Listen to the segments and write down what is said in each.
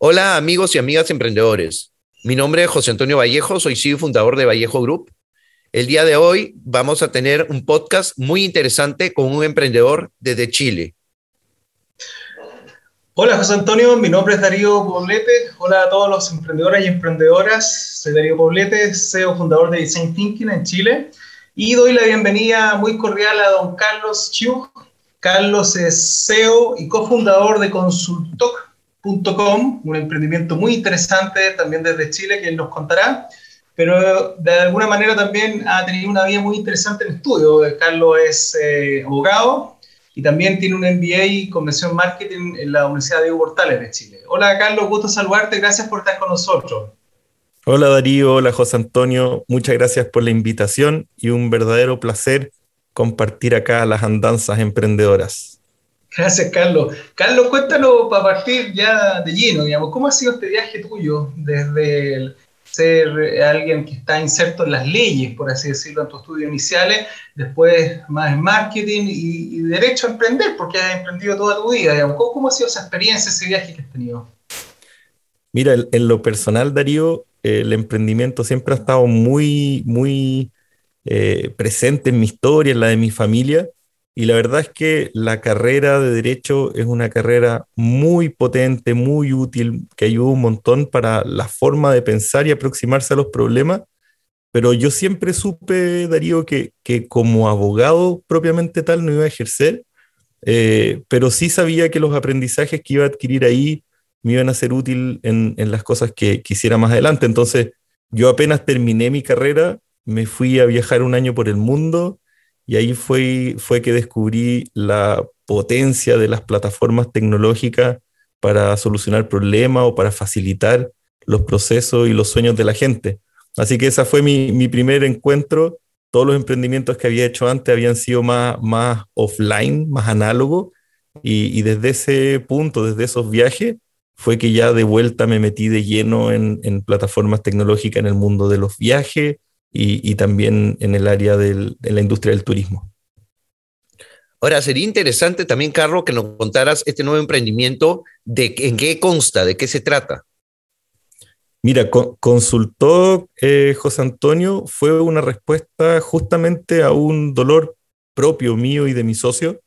Hola amigos y amigas emprendedores. Mi nombre es José Antonio Vallejo, soy CEO y fundador de Vallejo Group. El día de hoy vamos a tener un podcast muy interesante con un emprendedor desde Chile. Hola José Antonio, mi nombre es Darío Poblete. Hola a todos los emprendedores y emprendedoras. Soy Darío Poblete, CEO fundador de Design Thinking en Chile. Y doy la bienvenida muy cordial a don Carlos Chiu. Carlos es CEO y cofundador de Consultoc Com, un emprendimiento muy interesante también desde Chile que él nos contará, pero de alguna manera también ha tenido una vida muy interesante en estudio. Carlos es eh, abogado y también tiene un MBA y Convención Marketing en la Universidad Diego Portales de Chile. Hola Carlos, gusto saludarte, gracias por estar con nosotros. Hola Darío, hola José Antonio, muchas gracias por la invitación y un verdadero placer compartir acá las andanzas emprendedoras. Gracias, Carlos. Carlos, cuéntanos para partir ya de lleno, digamos, ¿cómo ha sido este viaje tuyo desde ser alguien que está inserto en las leyes, por así decirlo, en tus estudios iniciales, después más en marketing y, derecho a emprender, porque has emprendido toda tu vida, digamos. ¿Cómo, ha sido esa experiencia, ese viaje que has tenido? Mira, en, lo personal, Darío, el emprendimiento siempre ha estado muy, muy eh, presente en mi historia, en la de mi familia. Y la verdad es que la carrera de derecho es una carrera muy potente, muy útil, que ayuda un montón para la forma de pensar y aproximarse a los problemas. Pero yo siempre supe, Darío, que, que como abogado propiamente tal no iba a ejercer, eh, pero sí sabía que los aprendizajes que iba a adquirir ahí me iban a ser útil en, en las cosas que quisiera más adelante. Entonces, yo apenas terminé mi carrera, me fui a viajar un año por el mundo y ahí fue, fue que descubrí la potencia de las plataformas tecnológicas para solucionar problemas o para facilitar los procesos y los sueños de la gente. Así que ese fue mi, mi, primer encuentro. Todos los emprendimientos que había hecho antes habían sido más, más offline, más análogos. Y, y, desde ese punto, desde esos viajes, fue que ya de vuelta me metí de lleno en, en plataformas tecnológicas en el mundo de los viajes, y, también en el área de la industria del turismo. Ahora, sería interesante también, Carlos, que nos contaras este nuevo emprendimiento, de en qué consta, de qué se trata. Mira, consultó eh, José Antonio, fue una respuesta justamente a un dolor propio mío y de mi socio.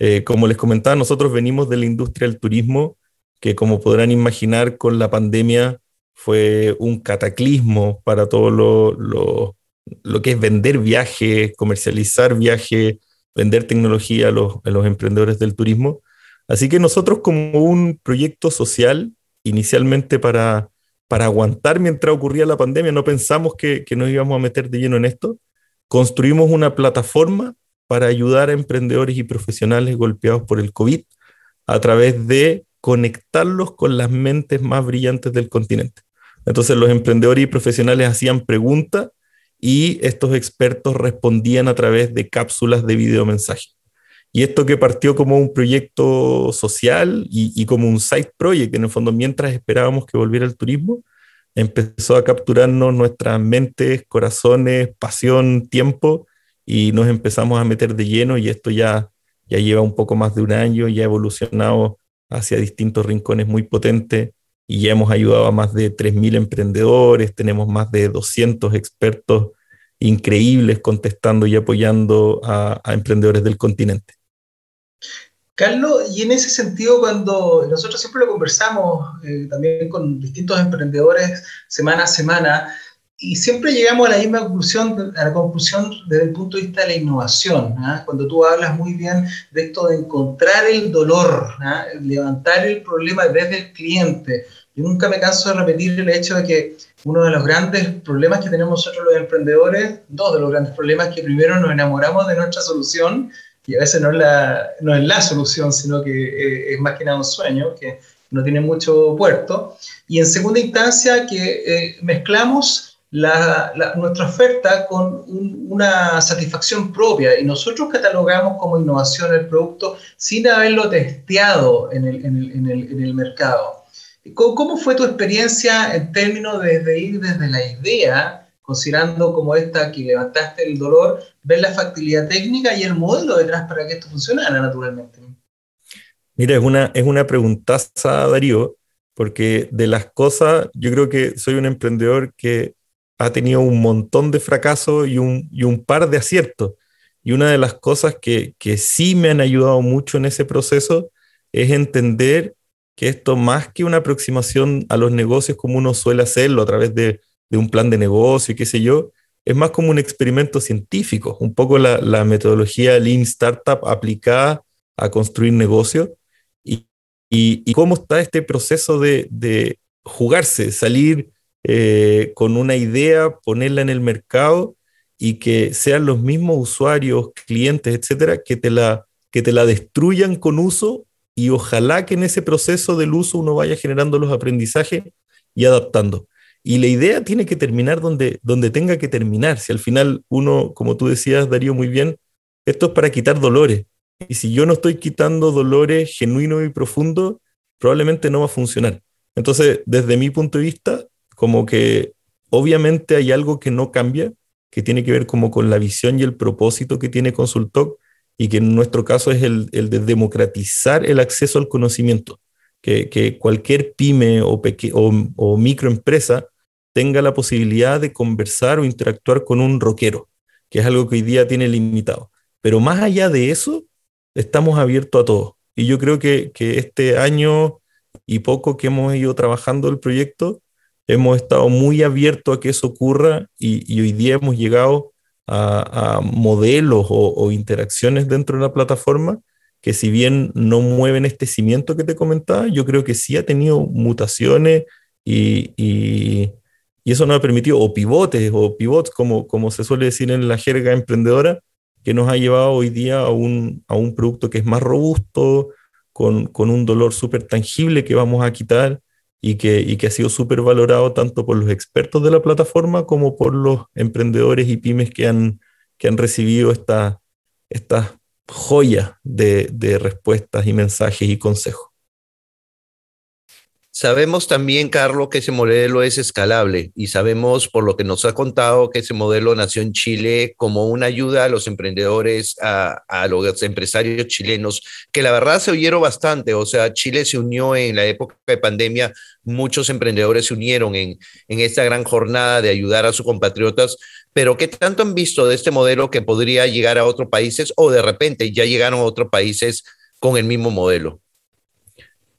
Eh, como les comentaba, nosotros venimos de la industria del turismo, que como podrán imaginar con la pandemia fue un cataclismo para todo lo, lo, que es vender viajes, comercializar viajes, vender tecnología a los, emprendedores del turismo. Así que nosotros como un proyecto social, inicialmente para, para aguantar mientras ocurría la pandemia, no pensamos que, que nos íbamos a meter de lleno en esto, construimos una plataforma para ayudar a emprendedores y profesionales golpeados por el COVID a través de conectarlos con las mentes más brillantes del continente. Entonces los emprendedores y profesionales hacían preguntas y estos expertos respondían a través de cápsulas de videomensaje. Y esto que partió como un proyecto social y, y, como un side project, en el fondo, mientras esperábamos que volviera el turismo, empezó a capturarnos nuestras mentes, corazones, pasión, tiempo, y nos empezamos a meter de lleno y esto ya, ya lleva un poco más de un año, ya ha evolucionado hacia distintos rincones muy potentes y ya hemos ayudado a más de 3.000 emprendedores, tenemos más de 200 expertos increíbles contestando y apoyando a, emprendedores del continente. Carlos, y en ese sentido, cuando nosotros siempre lo conversamos eh, también con distintos emprendedores semana a semana, y siempre llegamos a la misma conclusión, a la conclusión desde el punto de vista de la innovación. ¿ah? Cuando tú hablas muy bien de esto de encontrar el dolor, ¿ah? levantar el problema desde el cliente. Yo nunca me canso de repetir el hecho de que uno de los grandes problemas que tenemos nosotros los emprendedores, dos de los grandes problemas, que primero nos enamoramos de nuestra solución y a veces no es la, no es la solución, sino que eh, es más que nada un sueño, que no tiene mucho puerto. Y en segunda instancia, que eh, mezclamos la, nuestra oferta con una satisfacción propia y nosotros catalogamos como innovación el producto sin haberlo testeado en en el, en el, en el mercado. ¿Cómo, ¿Cómo, fue tu experiencia en términos de, de ir desde la idea considerando como esta que levantaste el dolor, ver la factibilidad técnica y el modelo detrás para que esto funcionara naturalmente. Mira, es una, es una preguntaza, Darío, porque de las cosas, yo creo que soy un emprendedor que ha tenido un montón de fracasos y un, y un par de aciertos. Y una de las cosas que, que sí me han ayudado mucho en ese proceso es entender que esto más que una aproximación a los negocios como uno suele hacerlo a través de de un plan de negocio y qué sé yo, es más como un experimento científico, un poco la, la metodología Lean Startup aplicada a construir negocio y, y, cómo está este proceso de, de jugarse, salir eh, con una idea, ponerla en el mercado y que sean los mismos usuarios, clientes, etcétera, que te la, que te la destruyan con uso y ojalá que en ese proceso del uso uno vaya generando los aprendizajes y adaptando. Y la idea tiene que terminar donde, donde tenga que terminar. Si al final uno, como tú decías, Darío, muy bien, esto es para quitar dolores. Y si yo no estoy quitando dolores genuinos y profundos, probablemente no va a funcionar. Entonces, desde mi punto de vista, como que obviamente hay algo que no cambia, que tiene que ver como con la visión y el propósito que tiene Consultoc y que en nuestro caso es el, el de democratizar el acceso al conocimiento que, cualquier pyme o, o, microempresa tenga la posibilidad de conversar o interactuar con un rockero, que es algo que hoy día tiene limitado. Pero más allá de eso, estamos abiertos a todo. Y yo creo que, este año y poco que hemos ido trabajando el proyecto, hemos estado muy abiertos a que eso ocurra y, hoy día hemos llegado a, modelos o, interacciones dentro de la plataforma que si bien no mueven este cimiento que te comentaba, yo creo que sí ha tenido mutaciones y, y, eso nos ha permitido, o pivotes, o pivots, como, como se suele decir en la jerga emprendedora, que nos ha llevado hoy día a un, a un producto que es más robusto, con, con un dolor súper tangible que vamos a quitar y que, y que ha sido súper valorado tanto por los expertos de la plataforma como por los emprendedores y pymes que han, que han recibido esta, estas joya de, de respuestas y mensajes y consejos. Sabemos también, Carlos, que ese modelo es escalable y sabemos por lo que nos ha contado que ese modelo nació en Chile como una ayuda a los emprendedores, a, los empresarios chilenos, que la verdad se oyeron bastante. O sea, Chile se unió en la época de pandemia, muchos emprendedores se unieron en, en esta gran jornada de ayudar a sus compatriotas. Pero ¿qué tanto han visto de este modelo que podría llegar a otros países o de repente ya llegaron a otros países con el mismo modelo?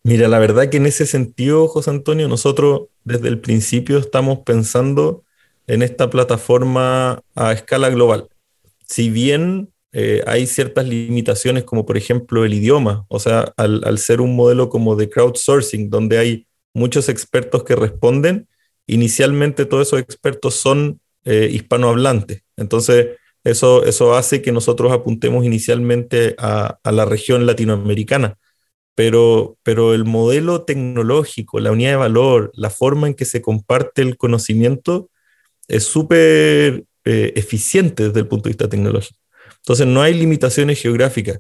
Mira, la verdad que en ese sentido, José Antonio, nosotros desde el principio estamos pensando en esta plataforma a escala global. Si bien eh, hay ciertas limitaciones, como por ejemplo el idioma, o sea, al, ser un modelo como de crowdsourcing, donde hay muchos expertos que responden, inicialmente todos esos expertos son eh, hispanohablantes. Entonces, eso, eso hace que nosotros apuntemos inicialmente a la región latinoamericana pero, pero el modelo tecnológico, la unidad de valor, la forma en que se comparte el conocimiento es súper eh, eficiente desde el punto de vista tecnológico. Entonces no hay limitaciones geográficas.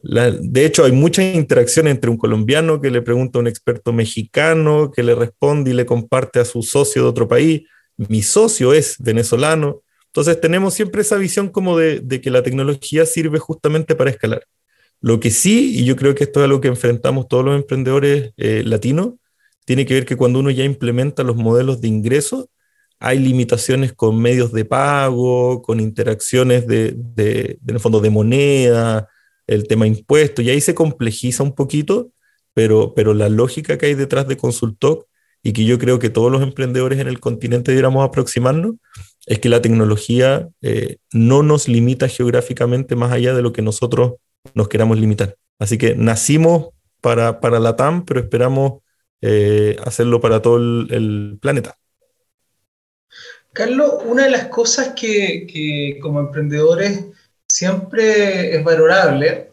de hecho, hay mucha interacción entre un colombiano que le pregunta a un experto mexicano, que le responde y le comparte a su socio de otro país. Mi socio es venezolano. Entonces tenemos siempre esa visión como de, que la tecnología sirve justamente para escalar. Lo que sí, y yo creo que esto es algo que enfrentamos todos los emprendedores eh, latinos, tiene que ver que cuando uno ya implementa los modelos de ingreso, hay limitaciones con medios de pago, con interacciones de, de, fondo de moneda, el tema impuestos, y ahí se complejiza un poquito, pero, pero la lógica que hay detrás de Consultoc y que yo creo que todos los emprendedores en el continente deberíamos aproximarnos, es que la tecnología eh, no nos limita geográficamente más allá de lo que nosotros nos queramos limitar. Así que nacimos para, para la TAM, pero esperamos eh, hacerlo para todo el, planeta. Carlos, una de las cosas que, que como emprendedores siempre es valorable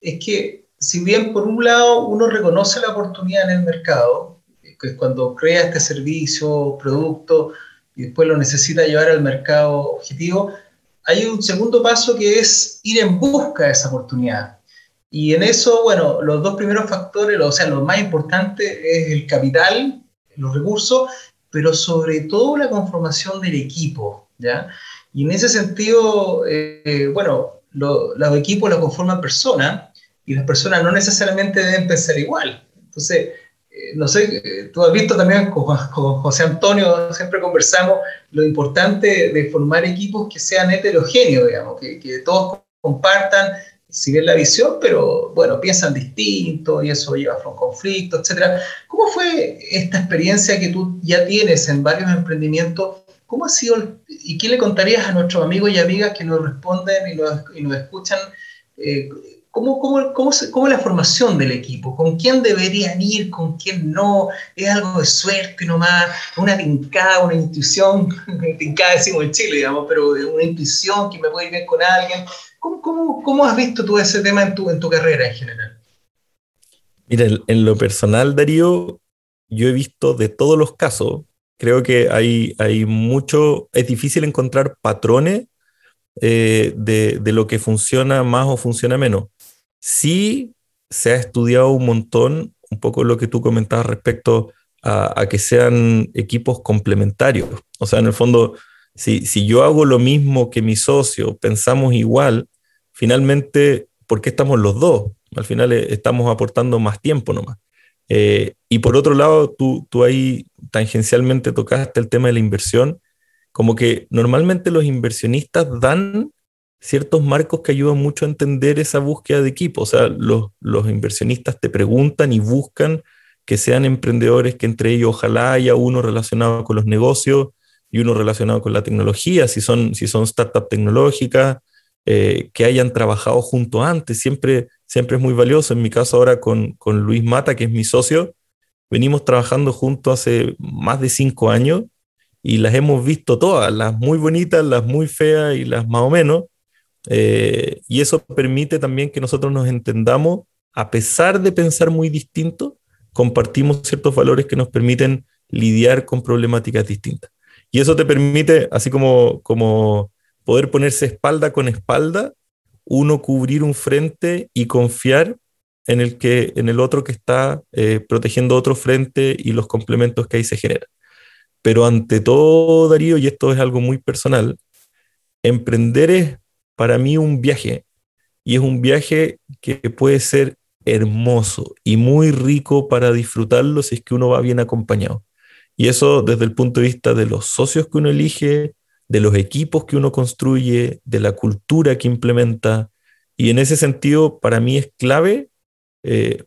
es que si bien por un lado uno reconoce la oportunidad en el mercado, que es cuando crea este servicio, producto, y después lo necesita llevar al mercado objetivo, hay un segundo paso que es ir en busca de esa oportunidad. Y en eso, bueno, los dos primeros factores, o sea, lo más importante es el capital, los recursos, pero sobre todo la conformación del equipo, ¿ya? Y en ese sentido, eh, bueno, los equipos los conforman personas y las personas no necesariamente deben pensar igual. Entonces, no sé, tú has visto también con, José Antonio, siempre conversamos lo importante de formar equipos que sean heterogéneos, digamos, que, que todos compartan, si bien la visión, pero bueno, piensan distinto y eso lleva a un conflicto, etc. ¿Cómo fue esta experiencia que tú ya tienes en varios emprendimientos? ¿Cómo ha sido y qué le contarías a nuestros amigos y amigas que nos responden y nos, y nos escuchan? Eh, ¿Cómo, cómo, cómo, cómo, la formación del equipo? ¿Con quién deberían ir? ¿Con quién no? ¿Es algo de suerte nomás? ¿Una tincada, una intuición? tincada decimos en Chile, digamos, pero una intuición que me puede ir bien con alguien. ¿Cómo, cómo, cómo has visto tú ese tema en tu, en tu carrera en general? Mira, en, lo personal, Darío, yo he visto de todos los casos, creo que hay, hay mucho, es difícil encontrar patrones eh, de, de, lo que funciona más o funciona menos sí se ha estudiado un montón, un poco lo que tú comentabas respecto a, que sean equipos complementarios. O sea, en el fondo, si, yo hago lo mismo que mi socio, pensamos igual, finalmente, ¿por qué estamos los dos? Al final eh, estamos aportando más tiempo nomás. Eh, y por otro lado, tú, tú ahí tangencialmente tocaste el tema de la inversión, como que normalmente los inversionistas dan ciertos marcos que ayudan mucho a entender esa búsqueda de equipo. O sea, los, los inversionistas te preguntan y buscan que sean emprendedores que entre ellos ojalá haya uno relacionado con los negocios y uno relacionado con la tecnología, si son, si son startups tecnológicas, eh, que hayan trabajado junto antes, siempre, siempre es muy valioso. En mi caso ahora con, con Luis Mata, que es mi socio, venimos trabajando juntos hace más de cinco años y las hemos visto todas, las muy bonitas, las muy feas y las más o menos, eh, y eso permite también que nosotros nos entendamos, a pesar de pensar muy distinto, compartimos ciertos valores que nos permiten lidiar con problemáticas distintas. Y eso te permite, así como, como poder ponerse espalda con espalda, uno cubrir un frente y confiar en el, que, en el otro que está eh, protegiendo otro frente y los complementos que ahí se generan. Pero ante todo, Darío, y esto es algo muy personal, emprender es para mí un viaje y es un viaje que puede ser hermoso y muy rico para disfrutarlo si es que uno va bien acompañado. Y eso desde el punto de vista de los socios que uno elige, de los equipos que uno construye, de la cultura que implementa. Y en ese sentido, para mí es clave eh,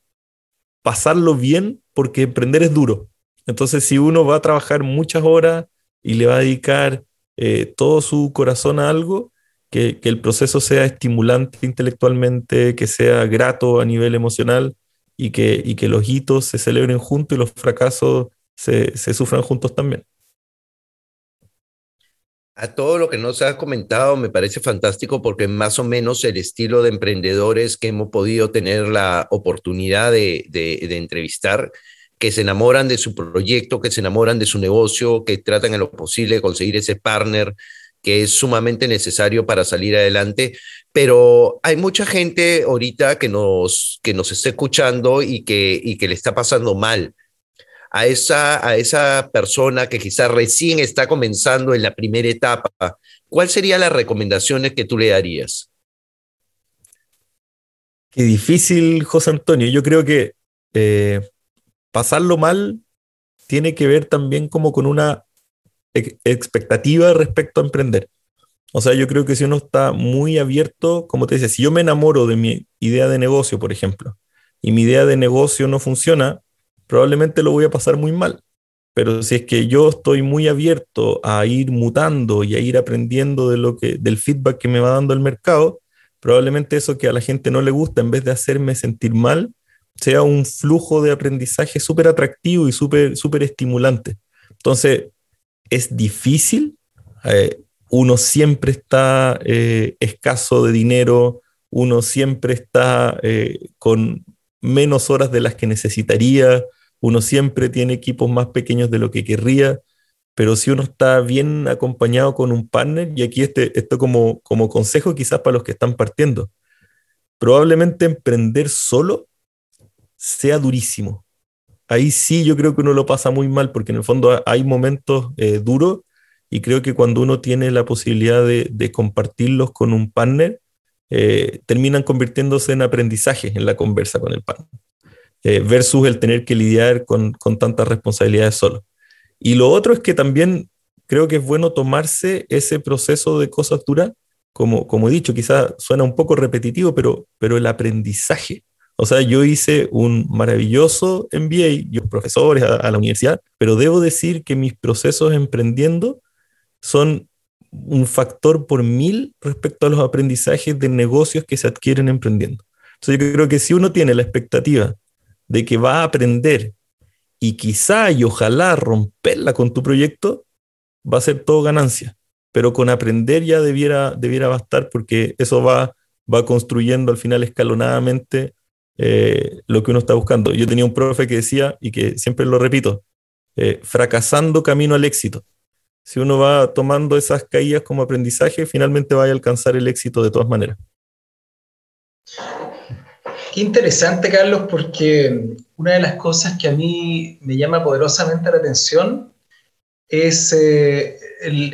pasarlo bien porque emprender es duro. Entonces, si uno va a trabajar muchas horas y le va a dedicar eh, todo su corazón a algo, que, el proceso sea estimulante intelectualmente, que sea grato a nivel emocional y que, y que los hitos se celebren juntos y los fracasos se, se sufran juntos también. A todo lo que nos ha comentado me parece fantástico porque más o menos el estilo de emprendedores que hemos podido tener la oportunidad de, de, de, entrevistar, que se enamoran de su proyecto, que se enamoran de su negocio, que tratan en lo posible de conseguir ese partner que es sumamente necesario para salir adelante, pero hay mucha gente ahorita que nos, que nos está escuchando y que, y que le está pasando mal. A esa, a esa persona que quizás recién está comenzando en la primera etapa, ¿cuál serían las recomendaciones que tú le darías? Qué difícil, José Antonio. Yo creo que eh, pasarlo mal tiene que ver también como con una expectativa respecto a emprender. O sea, yo creo que si uno está muy abierto, como te decía, si yo me enamoro de mi idea de negocio, por ejemplo, y mi idea de negocio no funciona, probablemente lo voy a pasar muy mal. Pero si es que yo estoy muy abierto a ir mutando y a ir aprendiendo de lo que, del feedback que me va dando el mercado, probablemente eso que a la gente no le gusta, en vez de hacerme sentir mal, sea un flujo de aprendizaje súper atractivo y súper estimulante. Entonces, es difícil, eh, uno siempre está eh, escaso de dinero, uno siempre está eh, con menos horas de las que necesitaría, uno siempre tiene equipos más pequeños de lo que querría, pero si uno está bien acompañado con un partner, y aquí este, esto como, como consejo quizás para los que están partiendo, probablemente emprender solo sea durísimo. Ahí sí yo creo que uno lo pasa muy mal porque en el fondo hay momentos eh, duros y creo que cuando uno tiene la posibilidad de, compartirlos con un partner, eh, terminan convirtiéndose en aprendizaje en la conversa con el partner, eh, versus el tener que lidiar con, con tantas responsabilidades solo. Y lo otro es que también creo que es bueno tomarse ese proceso de cosas duras, como, como he dicho, quizás suena un poco repetitivo, pero, pero el aprendizaje. O sea, yo hice un maravilloso MBA, yo profesores a, la universidad, pero debo decir que mis procesos emprendiendo son un factor por mil respecto a los aprendizajes de negocios que se adquieren emprendiendo. Entonces yo creo que si uno tiene la expectativa de que va a aprender y quizá y ojalá romperla con tu proyecto, va a ser todo ganancia. Pero con aprender ya debiera, debiera bastar porque eso va, va construyendo al final escalonadamente eh, lo que uno está buscando. Yo tenía un profe que decía, y que siempre lo repito, eh, fracasando camino al éxito. Si uno va tomando esas caídas como aprendizaje, finalmente va a alcanzar el éxito de todas maneras. Qué interesante, Carlos, porque una de las cosas que a mí me llama poderosamente la atención es eh, el,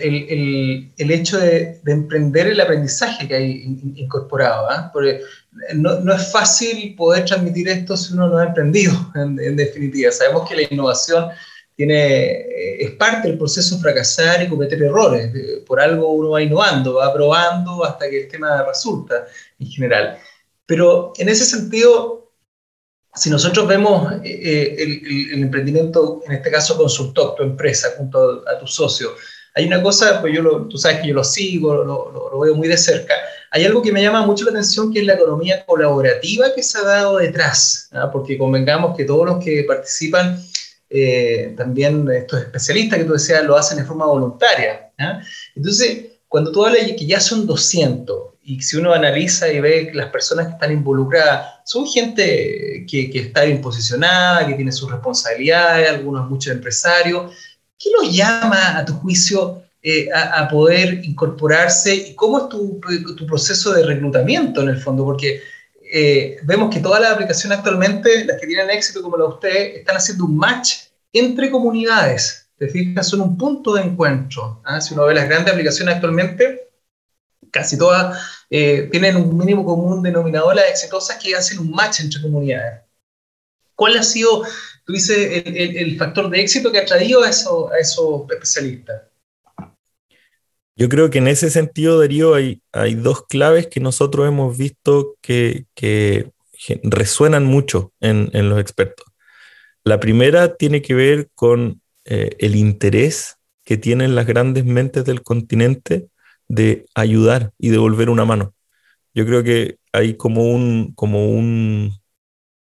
el, hecho de, de, emprender el aprendizaje que hay incorporado. ¿ah? Porque no, no, es fácil poder transmitir esto si uno no ha emprendido, en, definitiva. Sabemos que la innovación tiene, eh, es parte del proceso de fracasar y cometer errores. Por algo uno va innovando, va probando hasta que el tema resulta en general. Pero en ese sentido, si nosotros vemos eh, eh, el, emprendimiento, en este caso Consultoc, tu empresa, junto a, tu socio, hay una cosa, pues yo lo, tú sabes que yo lo sigo, lo, lo, veo muy de cerca, hay algo que me llama mucho la atención que es la economía colaborativa que se ha dado detrás, ¿ah? porque convengamos que todos los que participan, eh, también estos especialistas que tú decías, lo hacen de forma voluntaria. ¿ah? Entonces, cuando tú hablas de que ya son 200, y si uno analiza y ve que las personas que están involucradas son gente que, que está bien posicionada, que tiene sus responsabilidades, algunos muchos empresarios. ¿Qué los llama, a tu juicio, eh, a, poder incorporarse? ¿Y cómo es tu, tu, proceso de reclutamiento en el fondo? Porque eh, vemos que todas las aplicaciones actualmente, las que tienen éxito como la de usted, están haciendo un match entre comunidades. Te fijas, son un punto de encuentro. ¿ah? Si uno ve las grandes aplicaciones actualmente, casi todas eh, tienen un mínimo común denominador las exitosas que hacen un match entre comunidades. ¿Cuál ha sido, tú dices, el, factor de éxito que ha traído a, eso, a esos especialistas? Yo creo que en ese sentido, Darío, hay, hay dos claves que nosotros hemos visto que, resuenan mucho en, en, los expertos. La primera tiene que ver con eh, el interés que tienen las grandes mentes del continente de ayudar y devolver una mano. Yo creo que hay como, un, como un,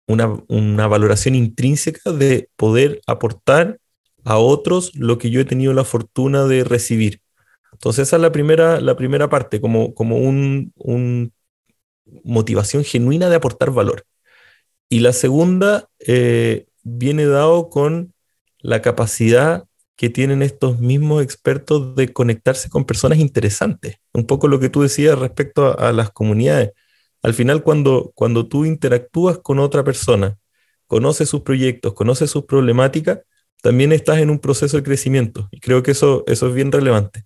una, una valoración intrínseca de poder aportar a otros lo que yo he tenido la fortuna de recibir. Entonces esa es la primera, la primera parte, como, como un, un motivación genuina de aportar valor. Y la segunda eh, viene dado con la capacidad que tienen estos mismos expertos de conectarse con personas interesantes. Un poco lo que tú decías respecto a, las comunidades. Al final, cuando, cuando tú interactúas con otra persona, conoces sus proyectos, conoces sus problemáticas, también estás en un proceso de crecimiento. Y creo que eso, eso es bien relevante.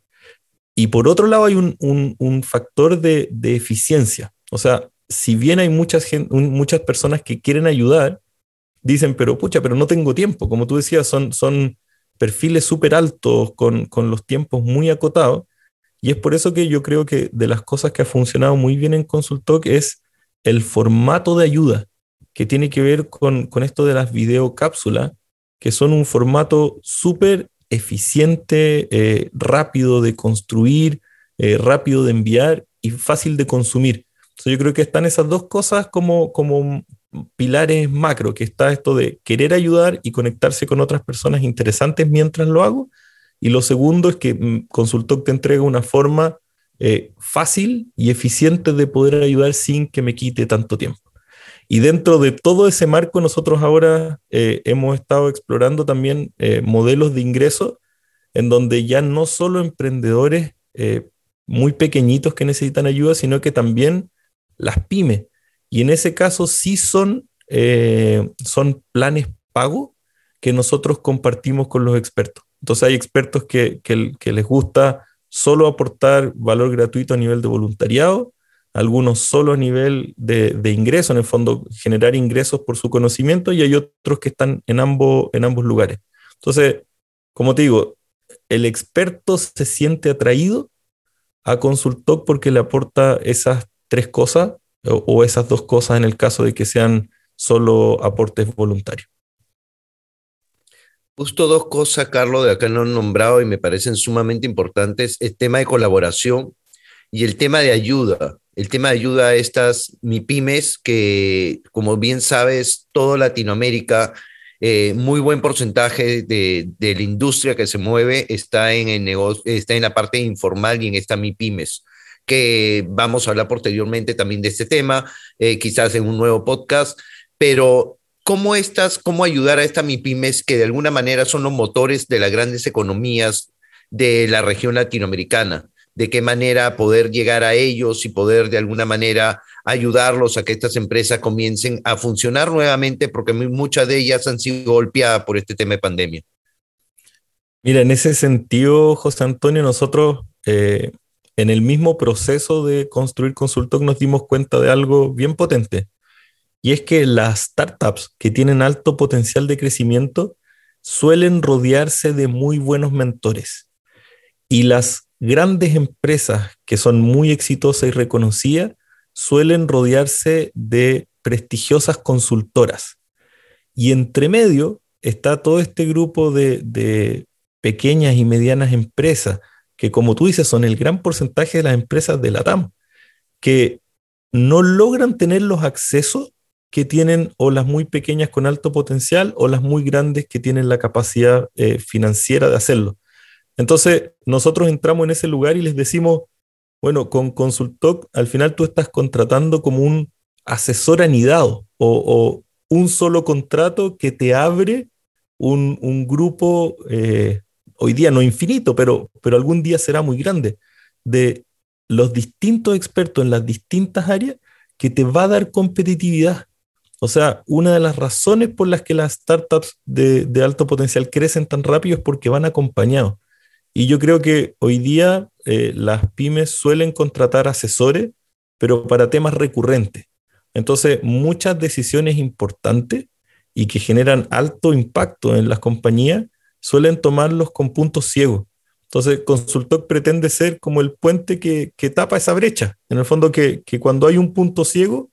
Y por otro lado, hay un, un, factor de, de, eficiencia. O sea, si bien hay muchas, muchas personas que quieren ayudar, dicen, pero pucha, pero no tengo tiempo. Como tú decías, son, son perfiles súper altos, con, con, los tiempos muy acotados. Y es por eso que yo creo que de las cosas que ha funcionado muy bien en Consultoc es el formato de ayuda, que tiene que ver con, con esto de las videocápsulas, que son un formato súper eficiente, eh, rápido de construir, eh, rápido de enviar y fácil de consumir. yo creo que están esas dos cosas como, como pilares macro, que está esto de querer ayudar y conectarse con otras personas interesantes mientras lo hago. Y lo segundo es que mm, Consultoc te entrega una forma eh, fácil y eficiente de poder ayudar sin que me quite tanto tiempo. Y dentro de todo ese marco, nosotros ahora eh, hemos estado explorando también eh, modelos de ingreso en donde ya no solo emprendedores muy pequeñitos que necesitan ayuda, sino que también las pymes y en ese caso sí son, eh, son planes pago que nosotros compartimos con los expertos. Entonces hay expertos que, que, les gusta solo aportar valor gratuito a nivel de voluntariado, algunos solo a nivel de, de, ingreso, en el fondo generar ingresos por su conocimiento, y hay otros que están en ambos, en ambos lugares. Entonces, como te digo, el experto se siente atraído a Consultoc porque le aporta esas tres cosas o, esas dos cosas en el caso de que sean solo aportes voluntarios. Justo dos cosas, Carlos, de acá no han nombrado y me parecen sumamente importantes, el tema de colaboración y el tema de ayuda. El tema de ayuda a estas MIPIMES que, como bien sabes, toda Latinoamérica, eh, muy buen porcentaje de, de, la industria que se mueve está en, el negocio, está en la parte informal y en esta MIPIMES que vamos a hablar posteriormente también de este tema, eh, quizás en un nuevo podcast, pero ¿cómo estas, cómo ayudar a estas MIPIMES que de alguna manera son los motores de las grandes economías de la región latinoamericana? ¿De qué manera poder llegar a ellos y poder de alguna manera ayudarlos a que estas empresas comiencen a funcionar nuevamente porque muchas de ellas han sido golpeadas por este tema de pandemia? Mira, en ese sentido, José Antonio, nosotros eh, en el mismo proceso de construir Consultoc nos dimos cuenta de algo bien potente. Y es que las startups que tienen alto potencial de crecimiento suelen rodearse de muy buenos mentores. Y las grandes empresas que son muy exitosas y reconocidas suelen rodearse de prestigiosas consultoras. Y entre medio está todo este grupo de, de pequeñas y medianas empresas que como tú dices son el gran porcentaje de las empresas de la TAM, que no logran tener los accesos que tienen o las muy pequeñas con alto potencial o las muy grandes que tienen la capacidad eh, financiera de hacerlo. Entonces, nosotros entramos en ese lugar y les decimos, bueno, con Consultoc al final tú estás contratando como un asesor anidado o, un solo contrato que te abre un, un grupo eh, hoy día no infinito, pero, pero algún día será muy grande, de los distintos expertos en las distintas áreas que te va a dar competitividad. O sea, una de las razones por las que las startups de, alto potencial crecen tan rápido es porque van acompañados. Y yo creo que hoy día eh, las pymes suelen contratar asesores, pero para temas recurrentes. Entonces, muchas decisiones importantes y que generan alto impacto en las compañías suelen tomarlos con puntos ciegos. Entonces, Consultoc pretende ser como el puente que, tapa esa brecha. En el fondo, que, cuando hay un punto ciego,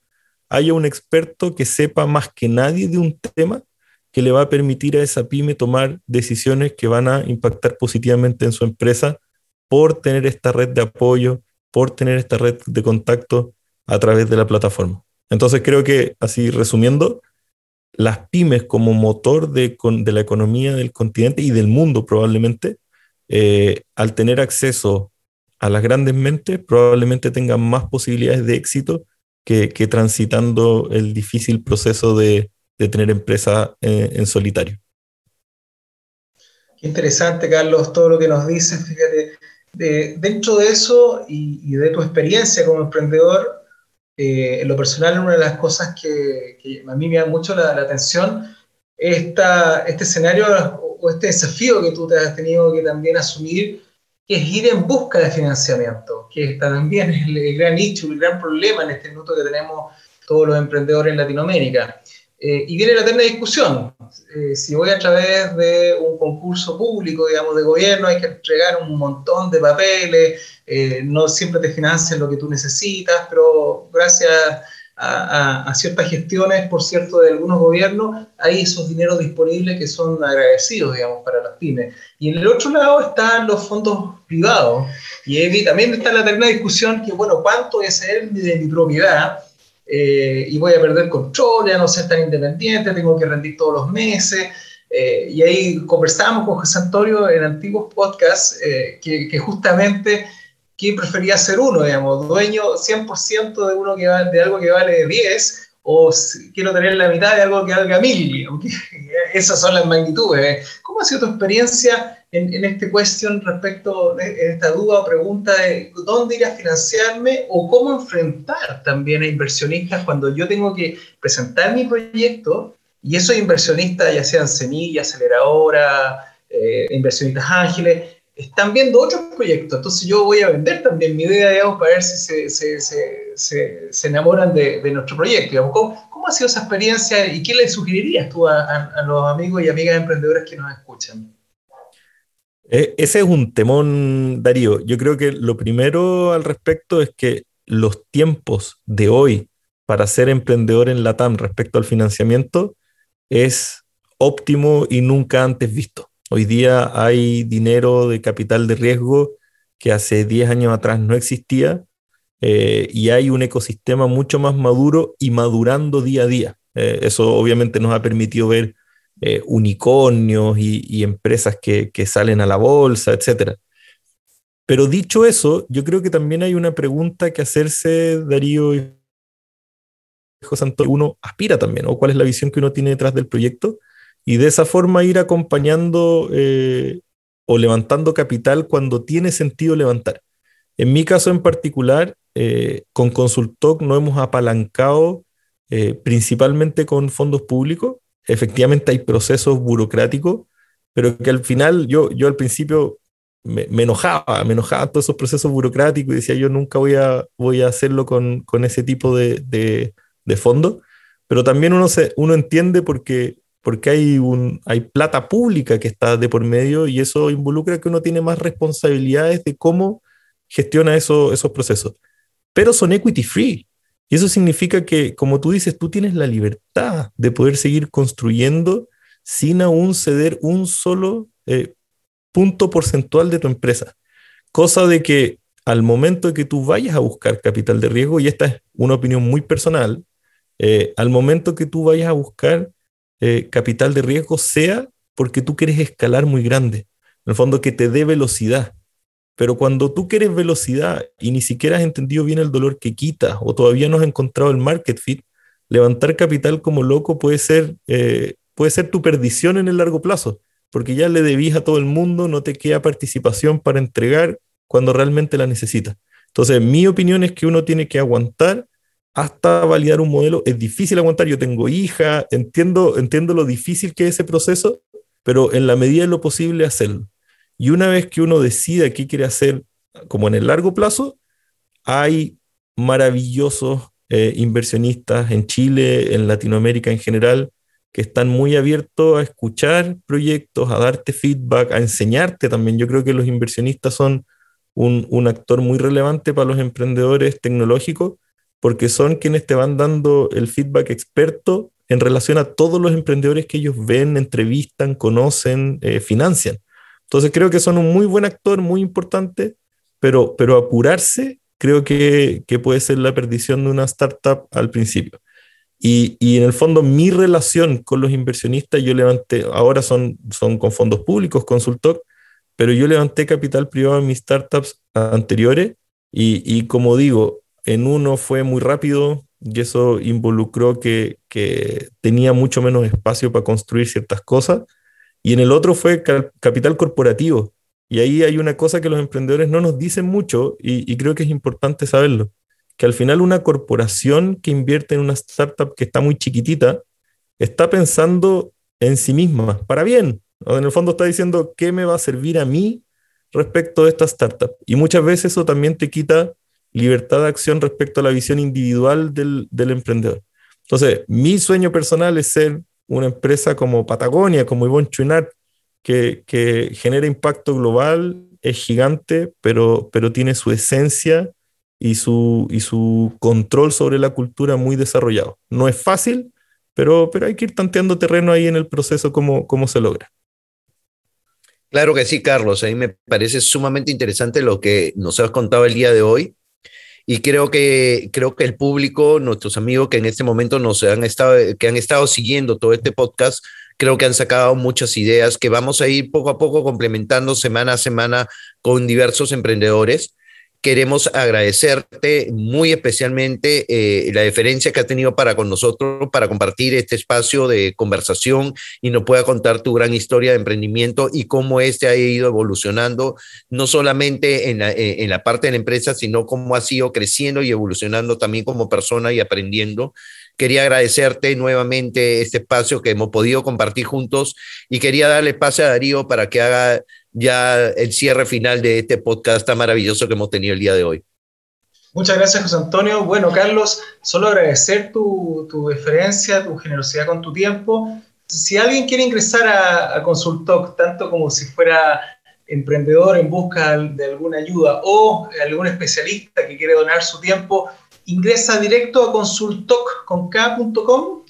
haya un experto que sepa más que nadie de un tema que le va a permitir a esa pyme tomar decisiones que van a impactar positivamente en su empresa por tener esta red de apoyo, por tener esta red de contacto a través de la plataforma. Entonces creo que, así resumiendo, las pymes como motor de, la economía del continente y del mundo probablemente, eh, al tener acceso a las grandes mentes, probablemente tengan más posibilidades de éxito que, transitando el difícil proceso de, tener empresa eh, en solitario. Qué interesante, Carlos, todo lo que nos dices. Fíjate, dentro de eso y, de tu experiencia como emprendedor, eh, en lo personal, una de las cosas que, a mí me da mucho la, atención es este escenario o este desafío que tú te has tenido que también asumir, que es ir en busca de financiamiento, que también es el, el gran nicho, el gran problema en este minuto que tenemos todos los emprendedores en Latinoamérica. Eh, y viene la eterna discusión. Eh, si voy a través de un concurso público, digamos, de gobierno, hay que entregar un montón de papeles, eh, no siempre te financian lo que tú necesitas, pero gracias a, ciertas gestiones, por cierto, de algunos gobiernos, hay esos dineros disponibles que son agradecidos, digamos, para las pymes. Y en el otro lado están los fondos privados. Y también está la eterna discusión que, bueno, ¿cuánto es el de mi propiedad? Eh, y voy a perder control, ya no ser tan independiente, tengo que rendir todos los meses. Eh, y ahí conversamos con José Antonio en antiguos podcasts eh, que, que, justamente quién prefería ser uno, digamos, dueño 100% de, uno que va, de algo que vale 10 o quiero tener la mitad de algo que valga 1000. Esas son las magnitudes. ¿Cómo ha sido tu experiencia en, este cuestión respecto a esta duda o pregunta de dónde ir a financiarme o cómo enfrentar también a inversionistas cuando yo tengo que presentar mi proyecto y esos inversionistas, ya sean semillas, aceleradora, eh, inversionistas ágiles, están viendo otros proyectos. Entonces yo voy a vender también mi idea, digamos, para ver si se, se, se, se enamoran de, de, nuestro proyecto. ¿Cómo, ¿Cómo, ha sido esa experiencia y qué le sugerirías tú a, a los amigos y amigas emprendedores que nos escuchan? Eh, ese es un temón, Darío. Yo creo que lo primero al respecto es que los tiempos de hoy para ser emprendedor en Latam respecto al financiamiento es óptimo y nunca antes visto. Hoy día hay dinero de capital de riesgo que hace 10 años atrás no existía eh, y hay un ecosistema mucho más maduro y madurando día a día. Eh, eso obviamente nos ha permitido ver eh, unicornios y, empresas que, salen a la bolsa, etc. Pero dicho eso, yo creo que también hay una pregunta que hacerse, Darío y uno aspira también, o cuál es la visión que uno tiene detrás del proyecto, y de esa forma ir acompañando eh, o levantando capital cuando tiene sentido levantar. En mi caso en particular, eh, con Consultoc no hemos apalancado principalmente con fondos públicos, efectivamente hay procesos burocráticos, pero que al final yo, yo al principio me, enojaba, me enojaba todos esos procesos burocráticos y decía yo nunca voy a, voy a hacerlo con, con ese tipo de, de, de fondo, pero también uno, se, uno entiende porque, porque hay, un, hay plata pública que está de por medio y eso involucra que uno tiene más responsabilidades de cómo gestiona eso, esos procesos. Pero son equity free, y eso significa que, como tú dices, tú tienes la libertad de poder seguir construyendo sin aún ceder un solo eh, punto porcentual de tu empresa. Cosa de que al momento que tú vayas a buscar capital de riesgo, y esta es una opinión muy personal, eh, al momento que tú vayas a buscar eh, capital de riesgo, sea porque tú quieres escalar muy grande, en el fondo que te dé velocidad. Pero cuando tú quieres velocidad y ni siquiera has entendido bien el dolor que quita o todavía no has encontrado el market fit, levantar capital como loco puede ser, eh, puede ser tu perdición en el largo plazo, porque ya le debís a todo el mundo, no te queda participación para entregar cuando realmente la necesitas. Entonces, mi opinión es que uno tiene que aguantar hasta validar un modelo. Es difícil aguantar, yo tengo hija, entiendo, entiendo lo difícil que es ese proceso, pero en la medida de lo posible hacerlo. Y una vez que uno decide qué quiere hacer, como en el largo plazo, hay maravillosos eh, inversionistas en Chile, en Latinoamérica en general, que están muy abiertos a escuchar proyectos, a darte feedback, a enseñarte también. Yo creo que los inversionistas son un, un actor muy relevante para los emprendedores tecnológicos porque son quienes te van dando el feedback experto en relación a todos los emprendedores que ellos ven, entrevistan, conocen, eh, financian. Entonces creo que son un muy buen actor, muy importante, pero, pero apurarse creo que, que puede ser la perdición de una startup al principio. Y, y, en el fondo mi relación con los inversionistas, yo levanté, ahora son, son con fondos públicos, Consultor, pero yo levanté capital privado en mis startups anteriores y, y como digo, en uno fue muy rápido y eso involucró que, que tenía mucho menos espacio para construir ciertas cosas y en el otro fue capital corporativo. Y ahí hay una cosa que los emprendedores no nos dicen mucho y, creo que es importante saberlo, que al final una corporación que invierte en una startup que está muy chiquitita, está pensando en sí misma, para bien. En el fondo está diciendo, ¿qué me va a servir a mí respecto a esta startup? Y muchas veces eso también te quita libertad de acción respecto a la visión individual del, del emprendedor. Entonces, mi sueño personal es ser una empresa como Patagonia, como Yvonne Chouinard, que, que genera impacto global, es gigante, pero, pero tiene su esencia y su, y su control sobre la cultura muy desarrollado. No es fácil, pero, pero hay que ir tanteando terreno ahí en el proceso cómo, cómo se logra. Claro que sí, Carlos. A mí me parece sumamente interesante lo que nos has contado el día de hoy. Y creo que, creo que el público, nuestros amigos que en este momento nos han estado, que han estado siguiendo todo este podcast, creo que han sacado muchas ideas que vamos a ir poco a poco complementando semana a semana con diversos emprendedores queremos agradecerte muy especialmente eh, la deferencia que ha tenido para con nosotros, para compartir este espacio de conversación y nos pueda contar tu gran historia de emprendimiento y cómo este ha ido evolucionando, no solamente en la, eh, en la parte de la empresa, sino cómo ha sido creciendo y evolucionando también como persona y aprendiendo. Quería agradecerte nuevamente este espacio que hemos podido compartir juntos y quería darle pase a Darío para que haga ya el cierre final de este podcast tan maravilloso que hemos tenido el día de hoy. Muchas gracias, José Antonio. Bueno, Carlos, solo agradecer tu, tu deferencia, tu generosidad con tu tiempo. Si alguien quiere ingresar a, a Consultoc, tanto como si fuera emprendedor en busca de alguna ayuda o algún especialista que quiere donar su tiempo, ingresa directo a consultoc.com.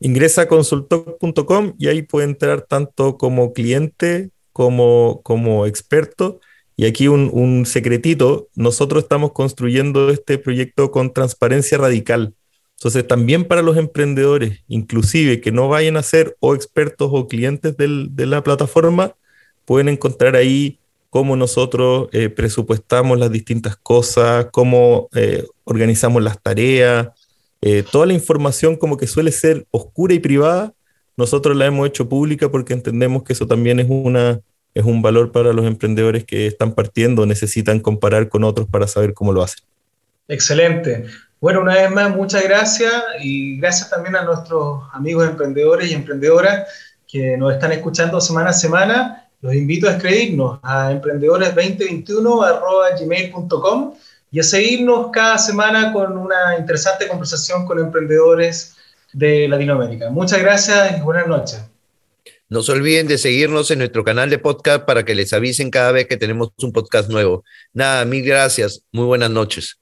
Ingresa a consultoc.com y ahí puede entrar tanto como cliente como, como experto. Y aquí un, un, secretito, nosotros estamos construyendo este proyecto con transparencia radical. Entonces, también para los emprendedores, inclusive que no vayan a ser o expertos o clientes del, de la plataforma, pueden encontrar ahí cómo nosotros eh, presupuestamos las distintas cosas, cómo eh, organizamos las tareas, eh, toda la información como que suele ser oscura y privada, nosotros la hemos hecho pública porque entendemos que eso también es, una, es un valor para los emprendedores que están partiendo, necesitan comparar con otros para saber cómo lo hacen. Excelente. Bueno, una vez más, muchas gracias y gracias también a nuestros amigos emprendedores y emprendedoras que nos están escuchando semana a semana. Los invito a escribirnos a emprendedores2021.gmail.com y a seguirnos cada semana con una interesante conversación con emprendedores de Latinoamérica. Muchas gracias y buenas noches. No se olviden de seguirnos en nuestro canal de podcast para que les avisen cada vez que tenemos un podcast nuevo. Nada, mil gracias. Muy buenas noches.